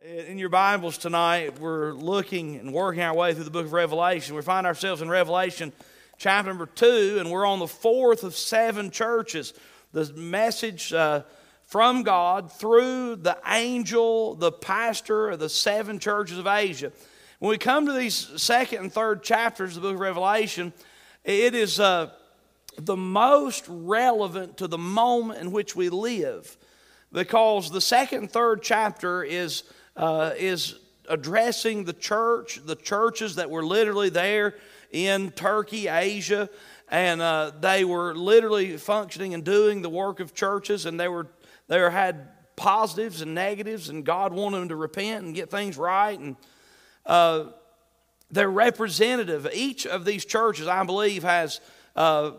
In your Bibles tonight, we're looking and working our way through the book of Revelation. We find ourselves in Revelation chapter number two, and we're on the fourth of seven churches. The message uh, from God through the angel, the pastor of the seven churches of Asia. When we come to these second and third chapters of the book of Revelation, it is uh, the most relevant to the moment in which we live because the second and third chapter is uh, is addressing the church, the churches that were literally there in Turkey, Asia, and uh, they were literally functioning and doing the work of churches, and they were they had positives and negatives, and God wanted them to repent and get things right, and uh, they're representative. Each of these churches, I believe, has uh,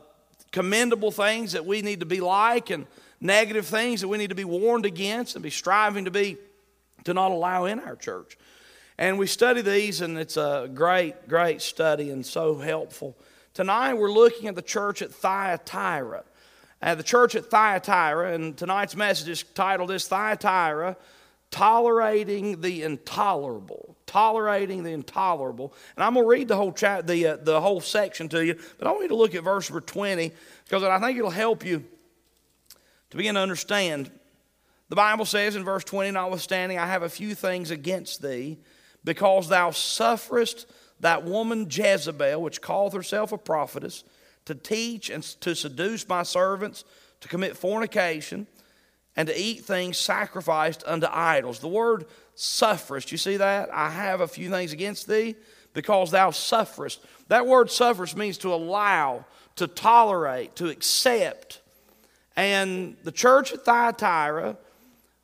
commendable things that we need to be like, and negative things that we need to be warned against, and be striving to be to not allow in our church. And we study these, and it's a great, great study and so helpful. Tonight, we're looking at the church at Thyatira. At the church at Thyatira, and tonight's message is titled this Thyatira Tolerating the Intolerable. Tolerating the Intolerable. And I'm going to read the whole, chat, the, uh, the whole section to you, but I want you to look at verse number 20 because I think it'll help you to begin to understand the Bible says in verse 20, notwithstanding, I have a few things against thee, because thou sufferest that woman Jezebel, which calleth herself a prophetess, to teach and to seduce my servants to commit fornication and to eat things sacrificed unto idols. The word sufferest, you see that? I have a few things against thee because thou sufferest. That word sufferest means to allow, to tolerate, to accept. And the church at Thyatira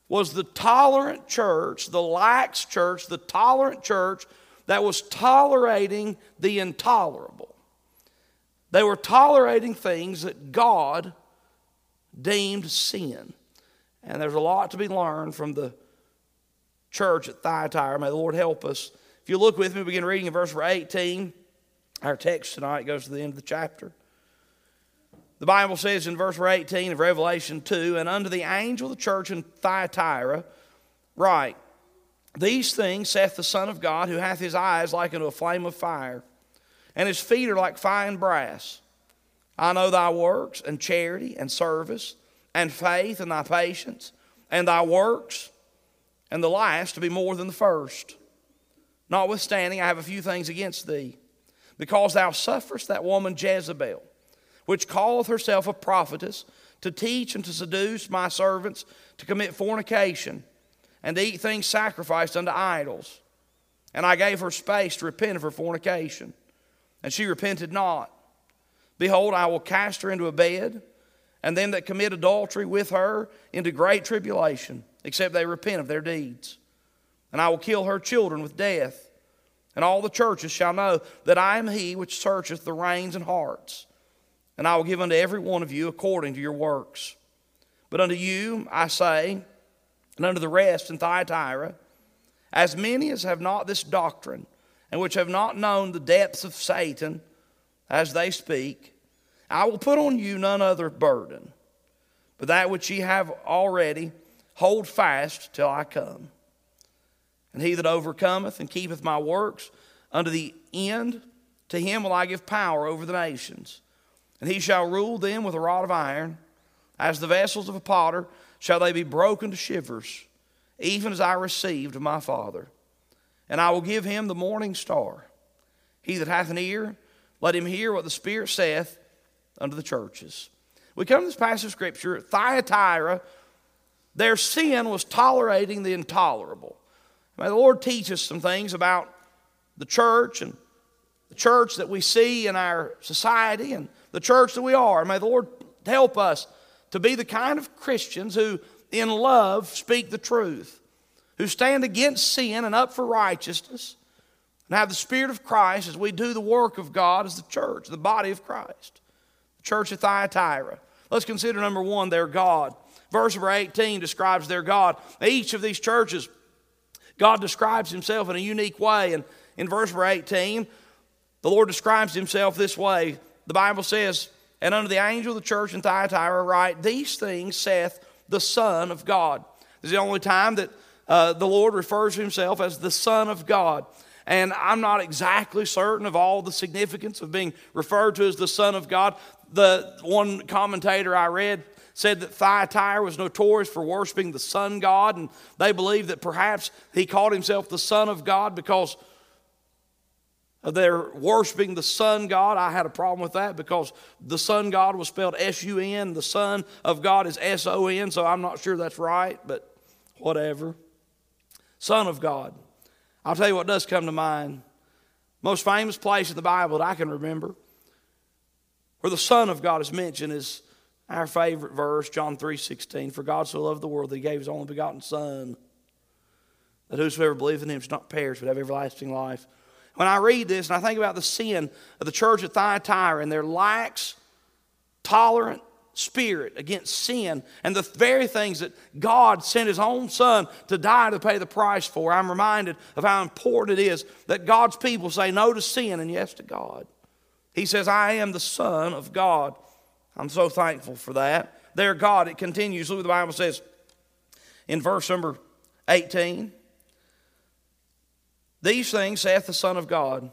was the tolerant church, the lax church, the tolerant church that was tolerating the intolerable. They were tolerating things that God deemed sin. And there's a lot to be learned from the church at Thyatira. May the Lord help us. If you look with me, begin reading in verse 18. Our text tonight goes to the end of the chapter. The Bible says in verse 18 of Revelation 2 And unto the angel of the church in Thyatira, write, These things saith the Son of God, who hath his eyes like unto a flame of fire, and his feet are like fine brass. I know thy works, and charity, and service, and faith, and thy patience, and thy works, and the last to be more than the first. Notwithstanding, I have a few things against thee, because thou sufferest that woman Jezebel which calleth herself a prophetess, to teach and to seduce my servants to commit fornication and to eat things sacrificed unto idols. And I gave her space to repent of her fornication, and she repented not. Behold, I will cast her into a bed, and them that commit adultery with her into great tribulation, except they repent of their deeds. And I will kill her children with death. And all the churches shall know that I am he which searcheth the reins and hearts and I will give unto every one of you according to your works. But unto you I say, and unto the rest in Thyatira, as many as have not this doctrine, and which have not known the depths of Satan as they speak, I will put on you none other burden, but that which ye have already, hold fast till I come. And he that overcometh and keepeth my works unto the end, to him will I give power over the nations and he shall rule them with a rod of iron. As the vessels of a potter shall they be broken to shivers, even as I received of my Father. And I will give him the morning star. He that hath an ear, let him hear what the Spirit saith unto the churches. We come to this passage of Scripture, Thyatira, their sin was tolerating the intolerable. May the Lord teach us some things about the church and the church that we see in our society and the church that we are. May the Lord help us to be the kind of Christians who, in love, speak the truth, who stand against sin and up for righteousness, and have the Spirit of Christ as we do the work of God as the church, the body of Christ, the church of Thyatira. Let's consider number one, their God. Verse number 18 describes their God. Each of these churches, God describes himself in a unique way. And in verse number 18, the Lord describes himself this way the Bible says, And unto the angel of the church in Thyatira write, These things saith the Son of God. This is the only time that uh, the Lord refers to himself as the Son of God. And I'm not exactly certain of all the significance of being referred to as the Son of God. The one commentator I read said that Thyatira was notorious for worshiping the sun god, and they believed that perhaps he called himself the Son of God because their worshiping the sun god. I had a problem with that because the sun god was spelled S U N, the Son of God is S O N, so I'm not sure that's right, but whatever. Son of God. I'll tell you what does come to mind. Most famous place in the Bible that I can remember where the Son of God is mentioned is our favorite verse, John 3.16. For God so loved the world that he gave his only begotten Son, that whosoever believes in him should not perish but have everlasting life. When I read this and I think about the sin of the church of Thyatira and their lax, tolerant spirit against sin and the very things that God sent His own Son to die to pay the price for, I'm reminded of how important it is that God's people say no to sin and yes to God. He says, I am the Son of God. I'm so thankful for that. There, God, it continues. Look what the Bible says in verse number 18. These things saith the Son of God,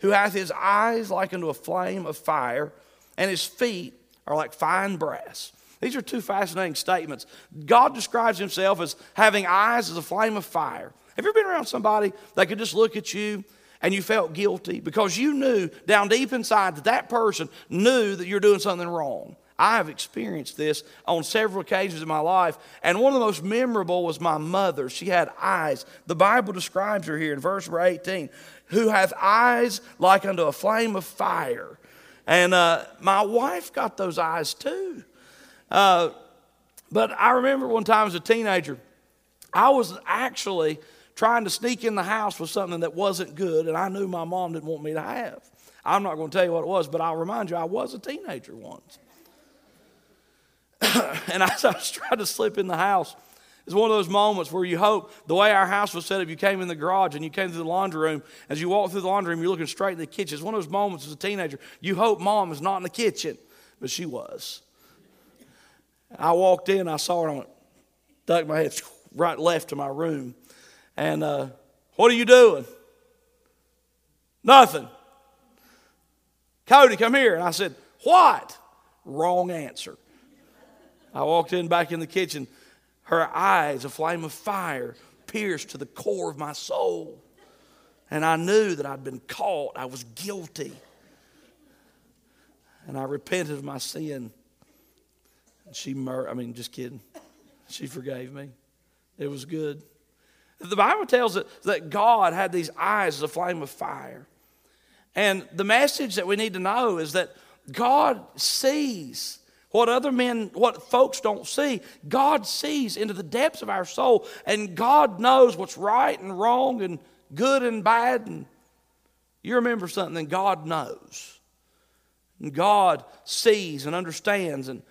who hath his eyes like unto a flame of fire, and his feet are like fine brass. These are two fascinating statements. God describes himself as having eyes as a flame of fire. Have you ever been around somebody that could just look at you and you felt guilty because you knew down deep inside that that person knew that you're doing something wrong. I have experienced this on several occasions in my life, and one of the most memorable was my mother. She had eyes. The Bible describes her here in verse 18 who hath eyes like unto a flame of fire. And uh, my wife got those eyes too. Uh, but I remember one time as a teenager, I was actually trying to sneak in the house with something that wasn't good, and I knew my mom didn't want me to have. I'm not going to tell you what it was, but I'll remind you, I was a teenager once. and as I was trying to slip in the house, it's one of those moments where you hope the way our house was set up, you came in the garage and you came through the laundry room. As you walk through the laundry room, you're looking straight in the kitchen. It's one of those moments as a teenager, you hope mom is not in the kitchen, but she was. I walked in, I saw her, I went, ducked my head right left to my room. And uh, what are you doing? Nothing. Cody, come here. And I said, What? Wrong answer. I walked in back in the kitchen. Her eyes, a flame of fire, pierced to the core of my soul. And I knew that I'd been caught. I was guilty. And I repented of my sin. And she, mur- I mean, just kidding. She forgave me. It was good. The Bible tells us that God had these eyes as a flame of fire. And the message that we need to know is that God sees what other men, what folks don't see. God sees into the depths of our soul, and God knows what's right and wrong and good and bad. And you remember something, God knows. And God sees and understands, and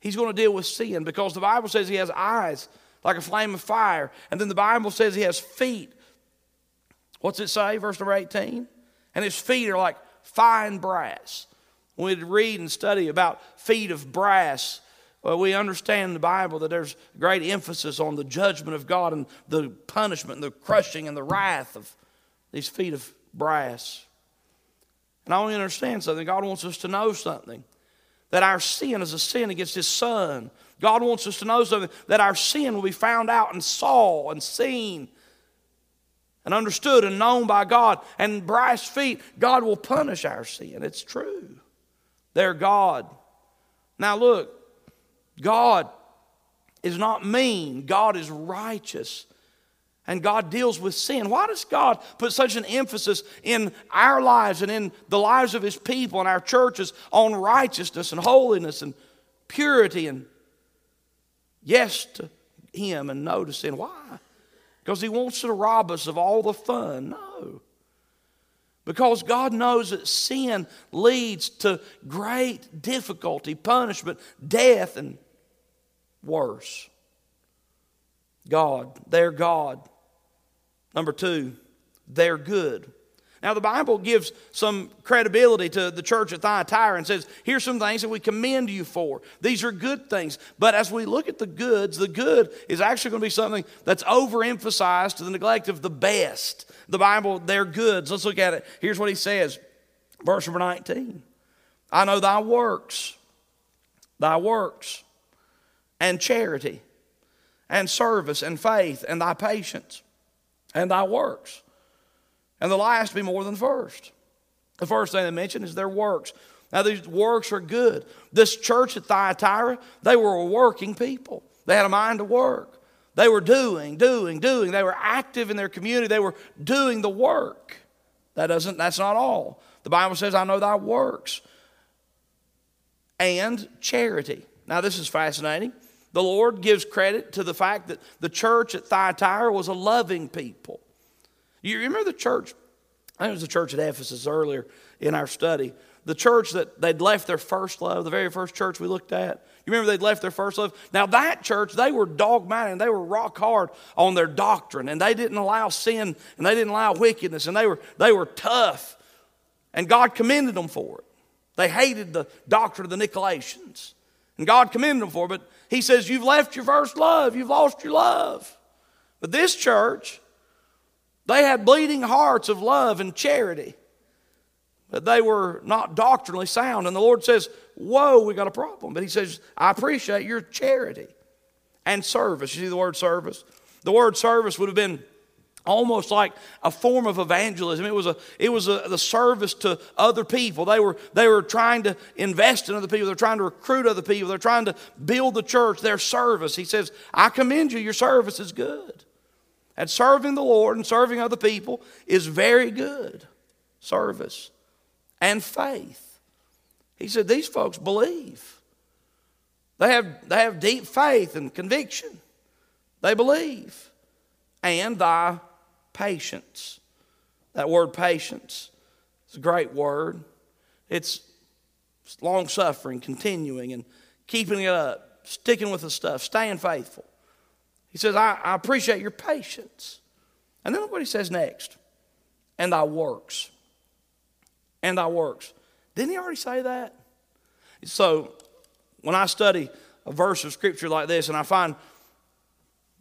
He's going to deal with sin because the Bible says He has eyes like a flame of fire. And then the Bible says he has feet. What's it say, verse number 18? And his feet are like fine brass. When we read and study about feet of brass, well, we understand in the Bible that there's great emphasis on the judgment of God and the punishment and the crushing and the wrath of these feet of brass. And I want you to understand something. God wants us to know something that our sin is a sin against His Son. God wants us to know something that our sin will be found out and saw and seen and understood and known by God. And brass feet, God will punish our sin. It's true. They're God. Now, look, God is not mean, God is righteous. And God deals with sin. Why does God put such an emphasis in our lives and in the lives of His people and our churches on righteousness and holiness and purity and yes to Him and no to sin? Why? Because He wants to rob us of all the fun? No. Because God knows that sin leads to great difficulty, punishment, death, and worse. God, their God. Number two, they're good. Now, the Bible gives some credibility to the church at Thyatira and says, here's some things that we commend you for. These are good things. But as we look at the goods, the good is actually going to be something that's overemphasized to the neglect of the best. The Bible, they're goods. Let's look at it. Here's what he says, verse number 19 I know thy works, thy works, and charity, and service, and faith, and thy patience, and thy works and the last be more than first. The first thing they mention is their works. Now, these works are good. This church at Thyatira, they were working people. They had a mind to work. They were doing, doing, doing. They were active in their community. They were doing the work. That doesn't, that's not all. The Bible says, I know thy works. And charity. Now, this is fascinating. The Lord gives credit to the fact that the church at Thyatira was a loving people. You remember the church? I think it was the church at Ephesus earlier in our study. The church that they'd left their first love, the very first church we looked at. You remember they'd left their first love? Now, that church, they were dogmatic and they were rock hard on their doctrine and they didn't allow sin and they didn't allow wickedness and they were, they were tough. And God commended them for it. They hated the doctrine of the Nicolaitans. And God commended them for it. But He says, You've left your first love, you've lost your love. But this church, they had bleeding hearts of love and charity, but they were not doctrinally sound. And the Lord says, Whoa, we got a problem. But He says, I appreciate your charity and service. You see the word service? The word service would have been almost like a form of evangelism it was a it was a, the service to other people they were they were trying to invest in other people they're trying to recruit other people they're trying to build the church their service he says i commend you your service is good and serving the Lord and serving other people is very good service and faith. He said, These folks believe. They have, they have deep faith and conviction. They believe. And thy patience. That word patience is a great word. It's long suffering, continuing, and keeping it up, sticking with the stuff, staying faithful. He says, I, I appreciate your patience. And then look what he says next. And thy works. And thy works. Didn't he already say that? So when I study a verse of scripture like this and I find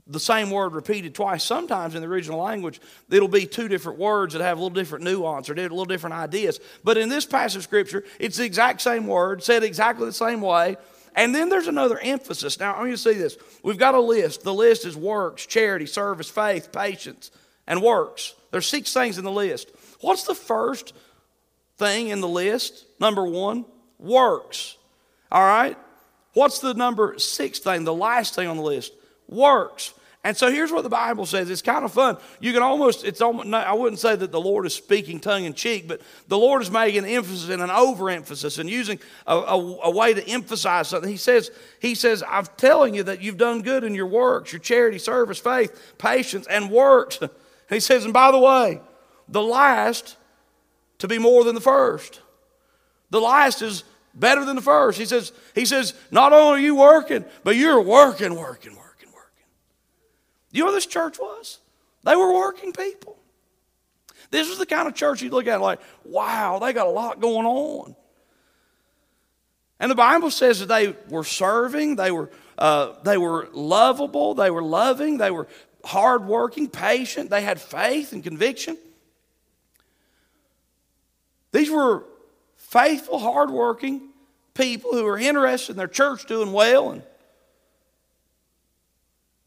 the same word repeated twice, sometimes in the original language, it'll be two different words that have a little different nuance or a little different ideas. But in this passage of scripture, it's the exact same word, said exactly the same way, and then there's another emphasis. Now, I want you to see this. We've got a list. The list is works, charity, service, faith, patience, and works. There's six things in the list. What's the first thing in the list? Number one, works. All right? What's the number six thing, the last thing on the list? Works. And so here's what the Bible says. It's kind of fun. You can almost, it's almost, I wouldn't say that the Lord is speaking tongue in cheek, but the Lord is making an emphasis and an overemphasis and using a, a, a, way to emphasize something. He says, He says, I'm telling you that you've done good in your works, your charity, service, faith, patience, and works. he says, and by the way, the last to be more than the first. The last is better than the first. He says, He says, not only are you working, but you're working, working, working. You know what this church was? They were working people. This was the kind of church you'd look at like, wow, they got a lot going on. And the Bible says that they were serving, they were, uh, they were lovable, they were loving, they were hardworking, patient, they had faith and conviction. These were faithful, hardworking people who were interested in their church doing well, and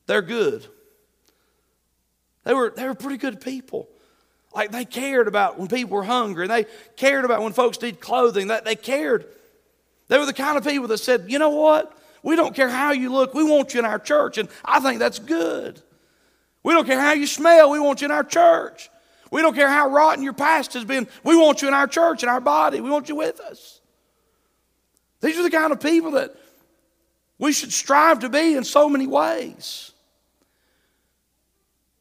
they're good. They were, they were pretty good people. Like they cared about when people were hungry. And they cared about when folks needed clothing. That they cared. They were the kind of people that said, you know what? We don't care how you look. We want you in our church. And I think that's good. We don't care how you smell. We want you in our church. We don't care how rotten your past has been. We want you in our church, in our body. We want you with us. These are the kind of people that we should strive to be in so many ways.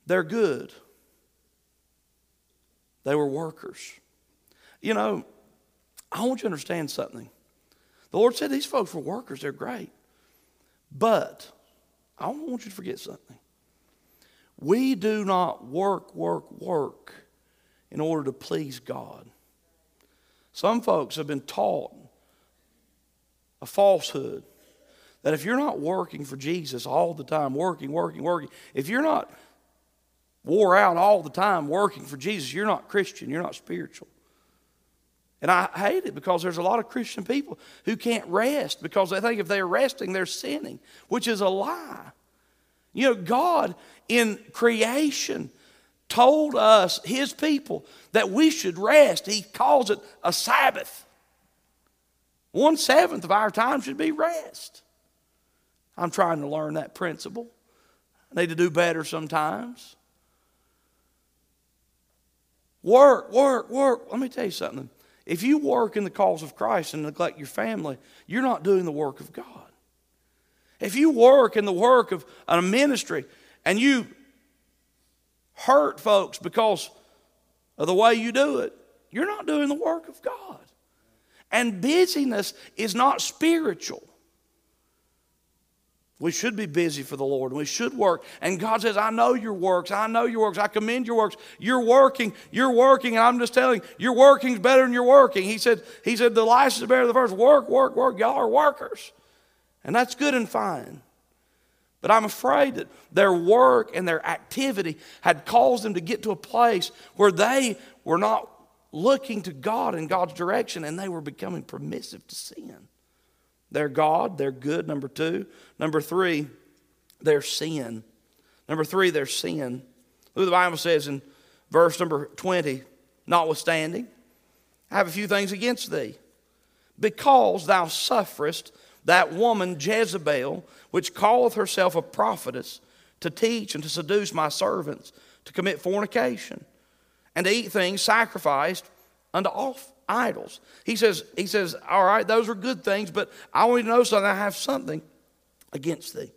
They're good. They were workers. You know, I want you to understand something. The Lord said these folks were workers, they're great. But I want you to forget something. We do not work, work, work in order to please God. Some folks have been taught a falsehood that if you're not working for Jesus all the time, working, working, working, if you're not wore out all the time working for Jesus, you're not Christian, you're not spiritual. And I hate it because there's a lot of Christian people who can't rest because they think if they're resting, they're sinning, which is a lie. You know, God in creation told us, His people, that we should rest. He calls it a Sabbath. One seventh of our time should be rest. I'm trying to learn that principle. I need to do better sometimes. Work, work, work. Let me tell you something. If you work in the cause of Christ and neglect your family, you're not doing the work of God. If you work in the work of a ministry and you hurt folks because of the way you do it, you're not doing the work of God. And busyness is not spiritual. We should be busy for the Lord we should work. And God says, I know your works. I know your works. I commend your works. You're working. You're working. And I'm just telling you, your working's better than your working. He said, he said the license bearer of the first. Work, work, work. Y'all are workers. And that's good and fine. But I'm afraid that their work and their activity had caused them to get to a place where they were not looking to God in God's direction and they were becoming permissive to sin. Their God, their good, number two. Number three, their sin. Number three, their sin. Look the Bible says in verse number 20. Notwithstanding, I have a few things against thee. Because thou sufferest that woman Jezebel, which calleth herself a prophetess, to teach and to seduce my servants to commit fornication, and to eat things sacrificed unto off idols. He says, he says, all right, those are good things, but I want you to know something. I have something against thee.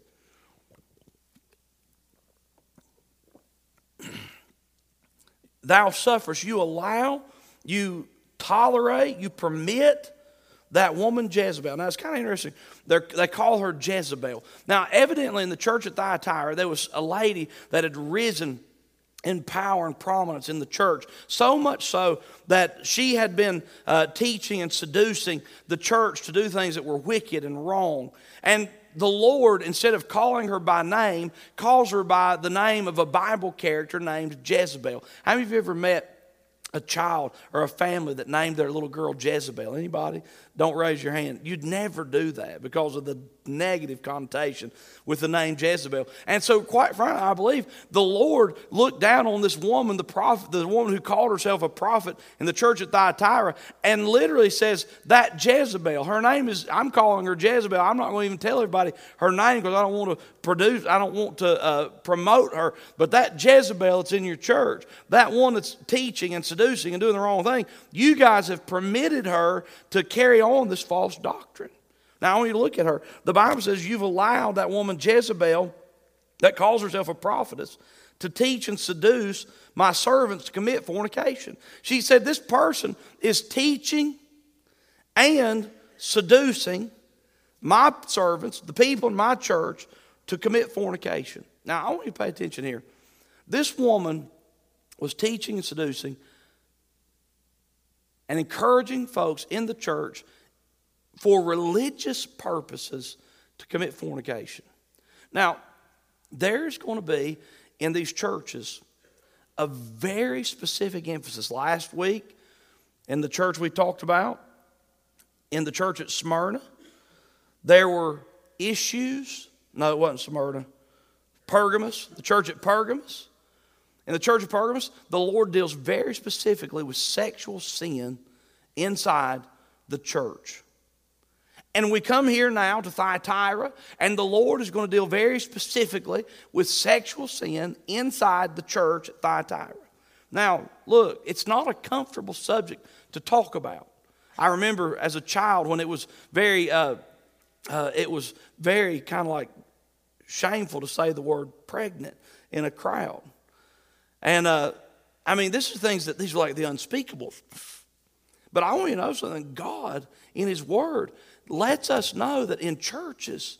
Thou sufferest, you allow, you tolerate, you permit that woman Jezebel. Now it's kind of interesting. They're, they call her Jezebel. Now, evidently in the church at Thyatira, there was a lady that had risen in power and prominence in the church. So much so that she had been uh, teaching and seducing the church to do things that were wicked and wrong. And the Lord, instead of calling her by name, calls her by the name of a Bible character named Jezebel. How many of you ever met a child or a family that named their little girl Jezebel? Anybody? Don't raise your hand. You'd never do that because of the negative connotation with the name Jezebel. And so, quite frankly, I believe the Lord looked down on this woman, the prophet, the woman who called herself a prophet in the church at Thyatira, and literally says, That Jezebel, her name is, I'm calling her Jezebel. I'm not going to even tell everybody her name because I don't want to produce, I don't want to uh, promote her. But that Jezebel that's in your church, that one that's teaching and seducing and doing the wrong thing, you guys have permitted her to carry on this false doctrine. Now, I want you to look at her. The Bible says you've allowed that woman Jezebel, that calls herself a prophetess, to teach and seduce my servants to commit fornication. She said, This person is teaching and seducing my servants, the people in my church, to commit fornication. Now, I want you to pay attention here. This woman was teaching and seducing and encouraging folks in the church for religious purposes to commit fornication. Now, there's going to be in these churches a very specific emphasis. Last week, in the church we talked about, in the church at Smyrna, there were issues. No, it wasn't Smyrna. Pergamos, the church at Pergamos. In the church of Pergamos, the Lord deals very specifically with sexual sin inside the church. And we come here now to Thyatira, and the Lord is going to deal very specifically with sexual sin inside the church at Thyatira. Now, look, it's not a comfortable subject to talk about. I remember as a child when it was very, uh, uh, it was very kind of like shameful to say the word pregnant in a crowd. And uh, I mean, this is things that these are like the unspeakable. But I want you to know something God, in His Word, lets us know that in churches,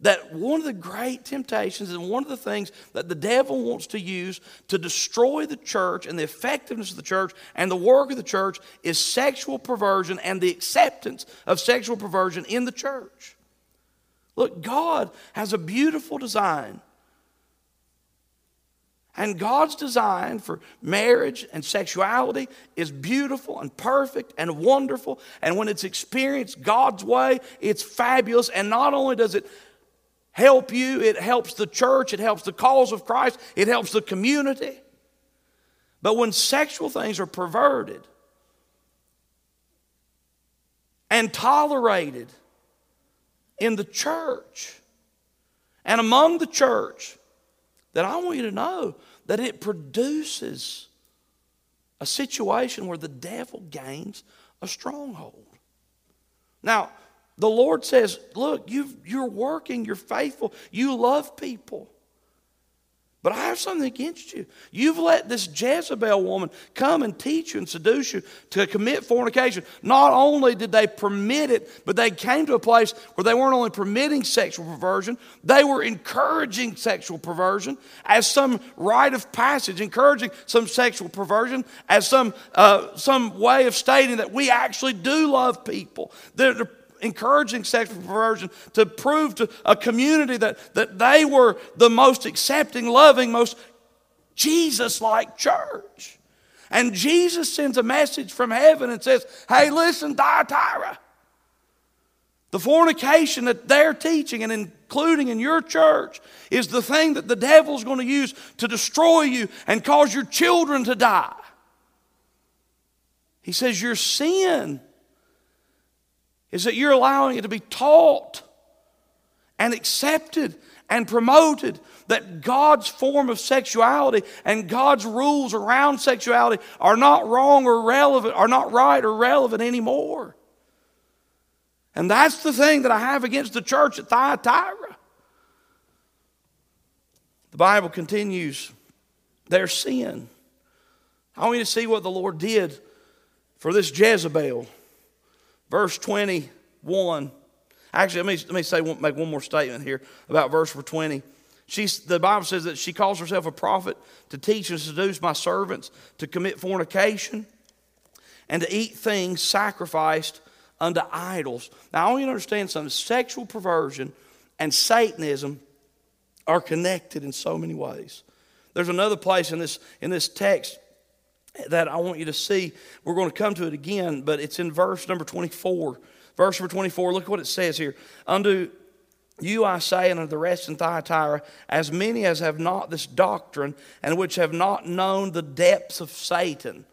that one of the great temptations and one of the things that the devil wants to use to destroy the church and the effectiveness of the church and the work of the church is sexual perversion and the acceptance of sexual perversion in the church. Look, God has a beautiful design. And God's design for marriage and sexuality is beautiful and perfect and wonderful. And when it's experienced God's way, it's fabulous. And not only does it help you, it helps the church, it helps the cause of Christ, it helps the community. But when sexual things are perverted and tolerated in the church and among the church, then I want you to know that it produces a situation where the devil gains a stronghold. Now, the Lord says, Look, you are working, you're faithful, you love people. But I have something against you. You've let this Jezebel woman come and teach you and seduce you to commit fornication. Not only did they permit it, but they came to a place where they weren't only permitting sexual perversion, they were encouraging sexual perversion as some rite of passage, encouraging some sexual perversion as some, uh, some way of stating that we actually do love people. They're, encouraging sexual perversion to prove to a community that, that they were the most accepting, loving, most Jesus like church. And Jesus sends a message from heaven and says, Hey, listen, Thyatira. The fornication that they're teaching and including in your church is the thing that the devil's going to use to destroy you and cause your children to die. He says, Your sin is that you're allowing it to be taught and accepted and promoted that God's form of sexuality and God's rules around sexuality are not wrong or relevant, are not right or relevant anymore. And that's the thing that I have against the church at Thyatira. The Bible continues their sin. I want you to see what the Lord did for this Jezebel. Verse 21. Actually, let me, let me say one, make one more statement here about verse 20. She's, the Bible says that she calls herself a prophet to teach and seduce my servants to commit fornication and to eat things sacrificed unto idols. Now, I want you to understand something sexual perversion and Satanism are connected in so many ways. There's another place in this, in this text that I want you to see. We're going to come to it again, but it's in verse number 24. Verse number 24, look what it says here. Unto you I say, and unto the rest in Thyatira, as many as have not this doctrine, and which have not known the depths of Satan.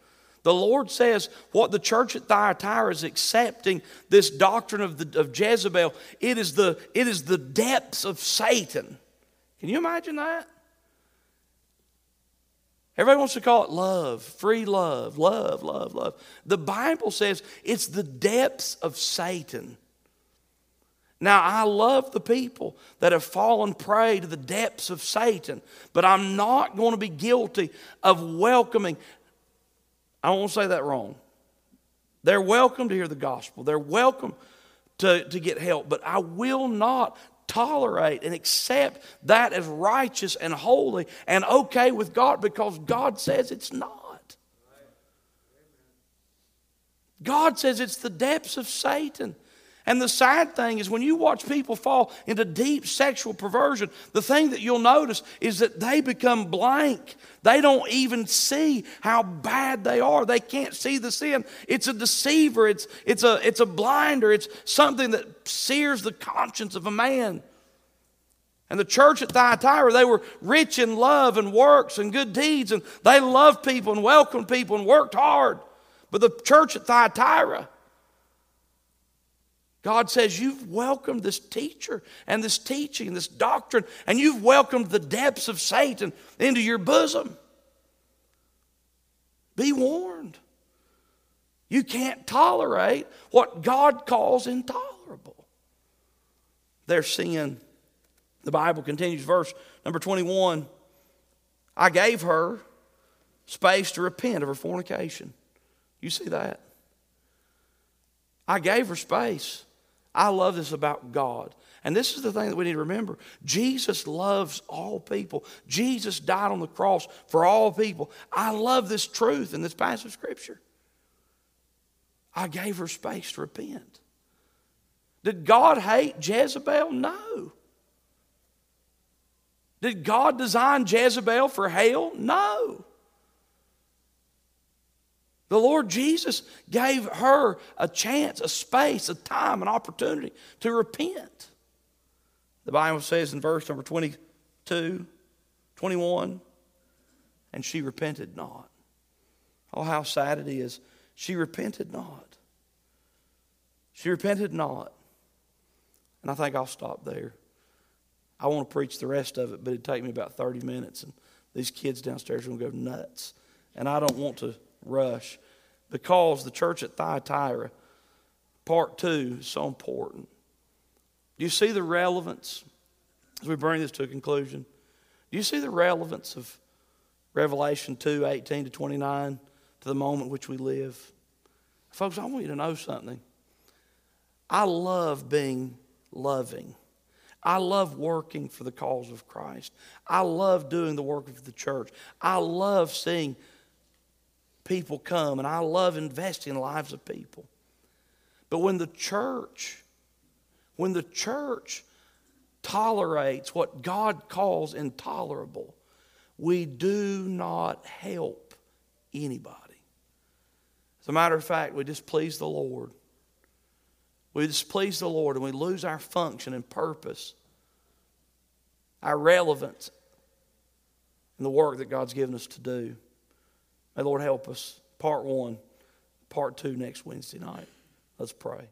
The Lord says what the church at Thyatira is accepting this doctrine of, the, of Jezebel, it is, the, it is the depths of Satan. Can you imagine that? Everybody wants to call it love, free love, love, love, love. The Bible says it's the depths of Satan. Now, I love the people that have fallen prey to the depths of Satan, but I'm not going to be guilty of welcoming. I to say that wrong. They're welcome to hear the gospel, they're welcome to, to get help, but I will not tolerate and accept that as righteous and holy and okay with God because God says it's not. God says it's the depths of Satan. And the sad thing is, when you watch people fall into deep sexual perversion, the thing that you'll notice is that they become blank. They don't even see how bad they are. They can't see the sin. It's a deceiver, it's, it's, a, it's a blinder, it's something that sears the conscience of a man. And the church at Thyatira, they were rich in love and works and good deeds, and they loved people and welcomed people and worked hard. But the church at Thyatira, God says, You've welcomed this teacher and this teaching and this doctrine, and you've welcomed the depths of Satan into your bosom. Be warned. You can't tolerate what God calls intolerable. Their sin. The Bible continues, verse number 21 I gave her space to repent of her fornication. You see that? I gave her space. I love this about God. And this is the thing that we need to remember Jesus loves all people. Jesus died on the cross for all people. I love this truth in this passage of Scripture. I gave her space to repent. Did God hate Jezebel? No. Did God design Jezebel for hell? No. The Lord Jesus gave her a chance, a space, a time, an opportunity to repent. The Bible says in verse number 22, 21, and she repented not. Oh, how sad it is. She repented not. She repented not. And I think I'll stop there. I want to preach the rest of it, but it'd take me about 30 minutes, and these kids downstairs are going to go nuts. And I don't want to rush because the church at Thyatira, part two, is so important. Do you see the relevance as we bring this to a conclusion? Do you see the relevance of Revelation 2 18 to 29 to the moment which we live? Folks, I want you to know something. I love being loving. I love working for the cause of Christ. I love doing the work of the church. I love seeing people come, and I love investing in lives of people. But when the church, when the church tolerates what God calls intolerable, we do not help anybody. As a matter of fact, we displease the Lord. We displease the Lord and we lose our function and purpose, our relevance in the work that God's given us to do. May Lord help us. Part one, part two next Wednesday night. Let's pray.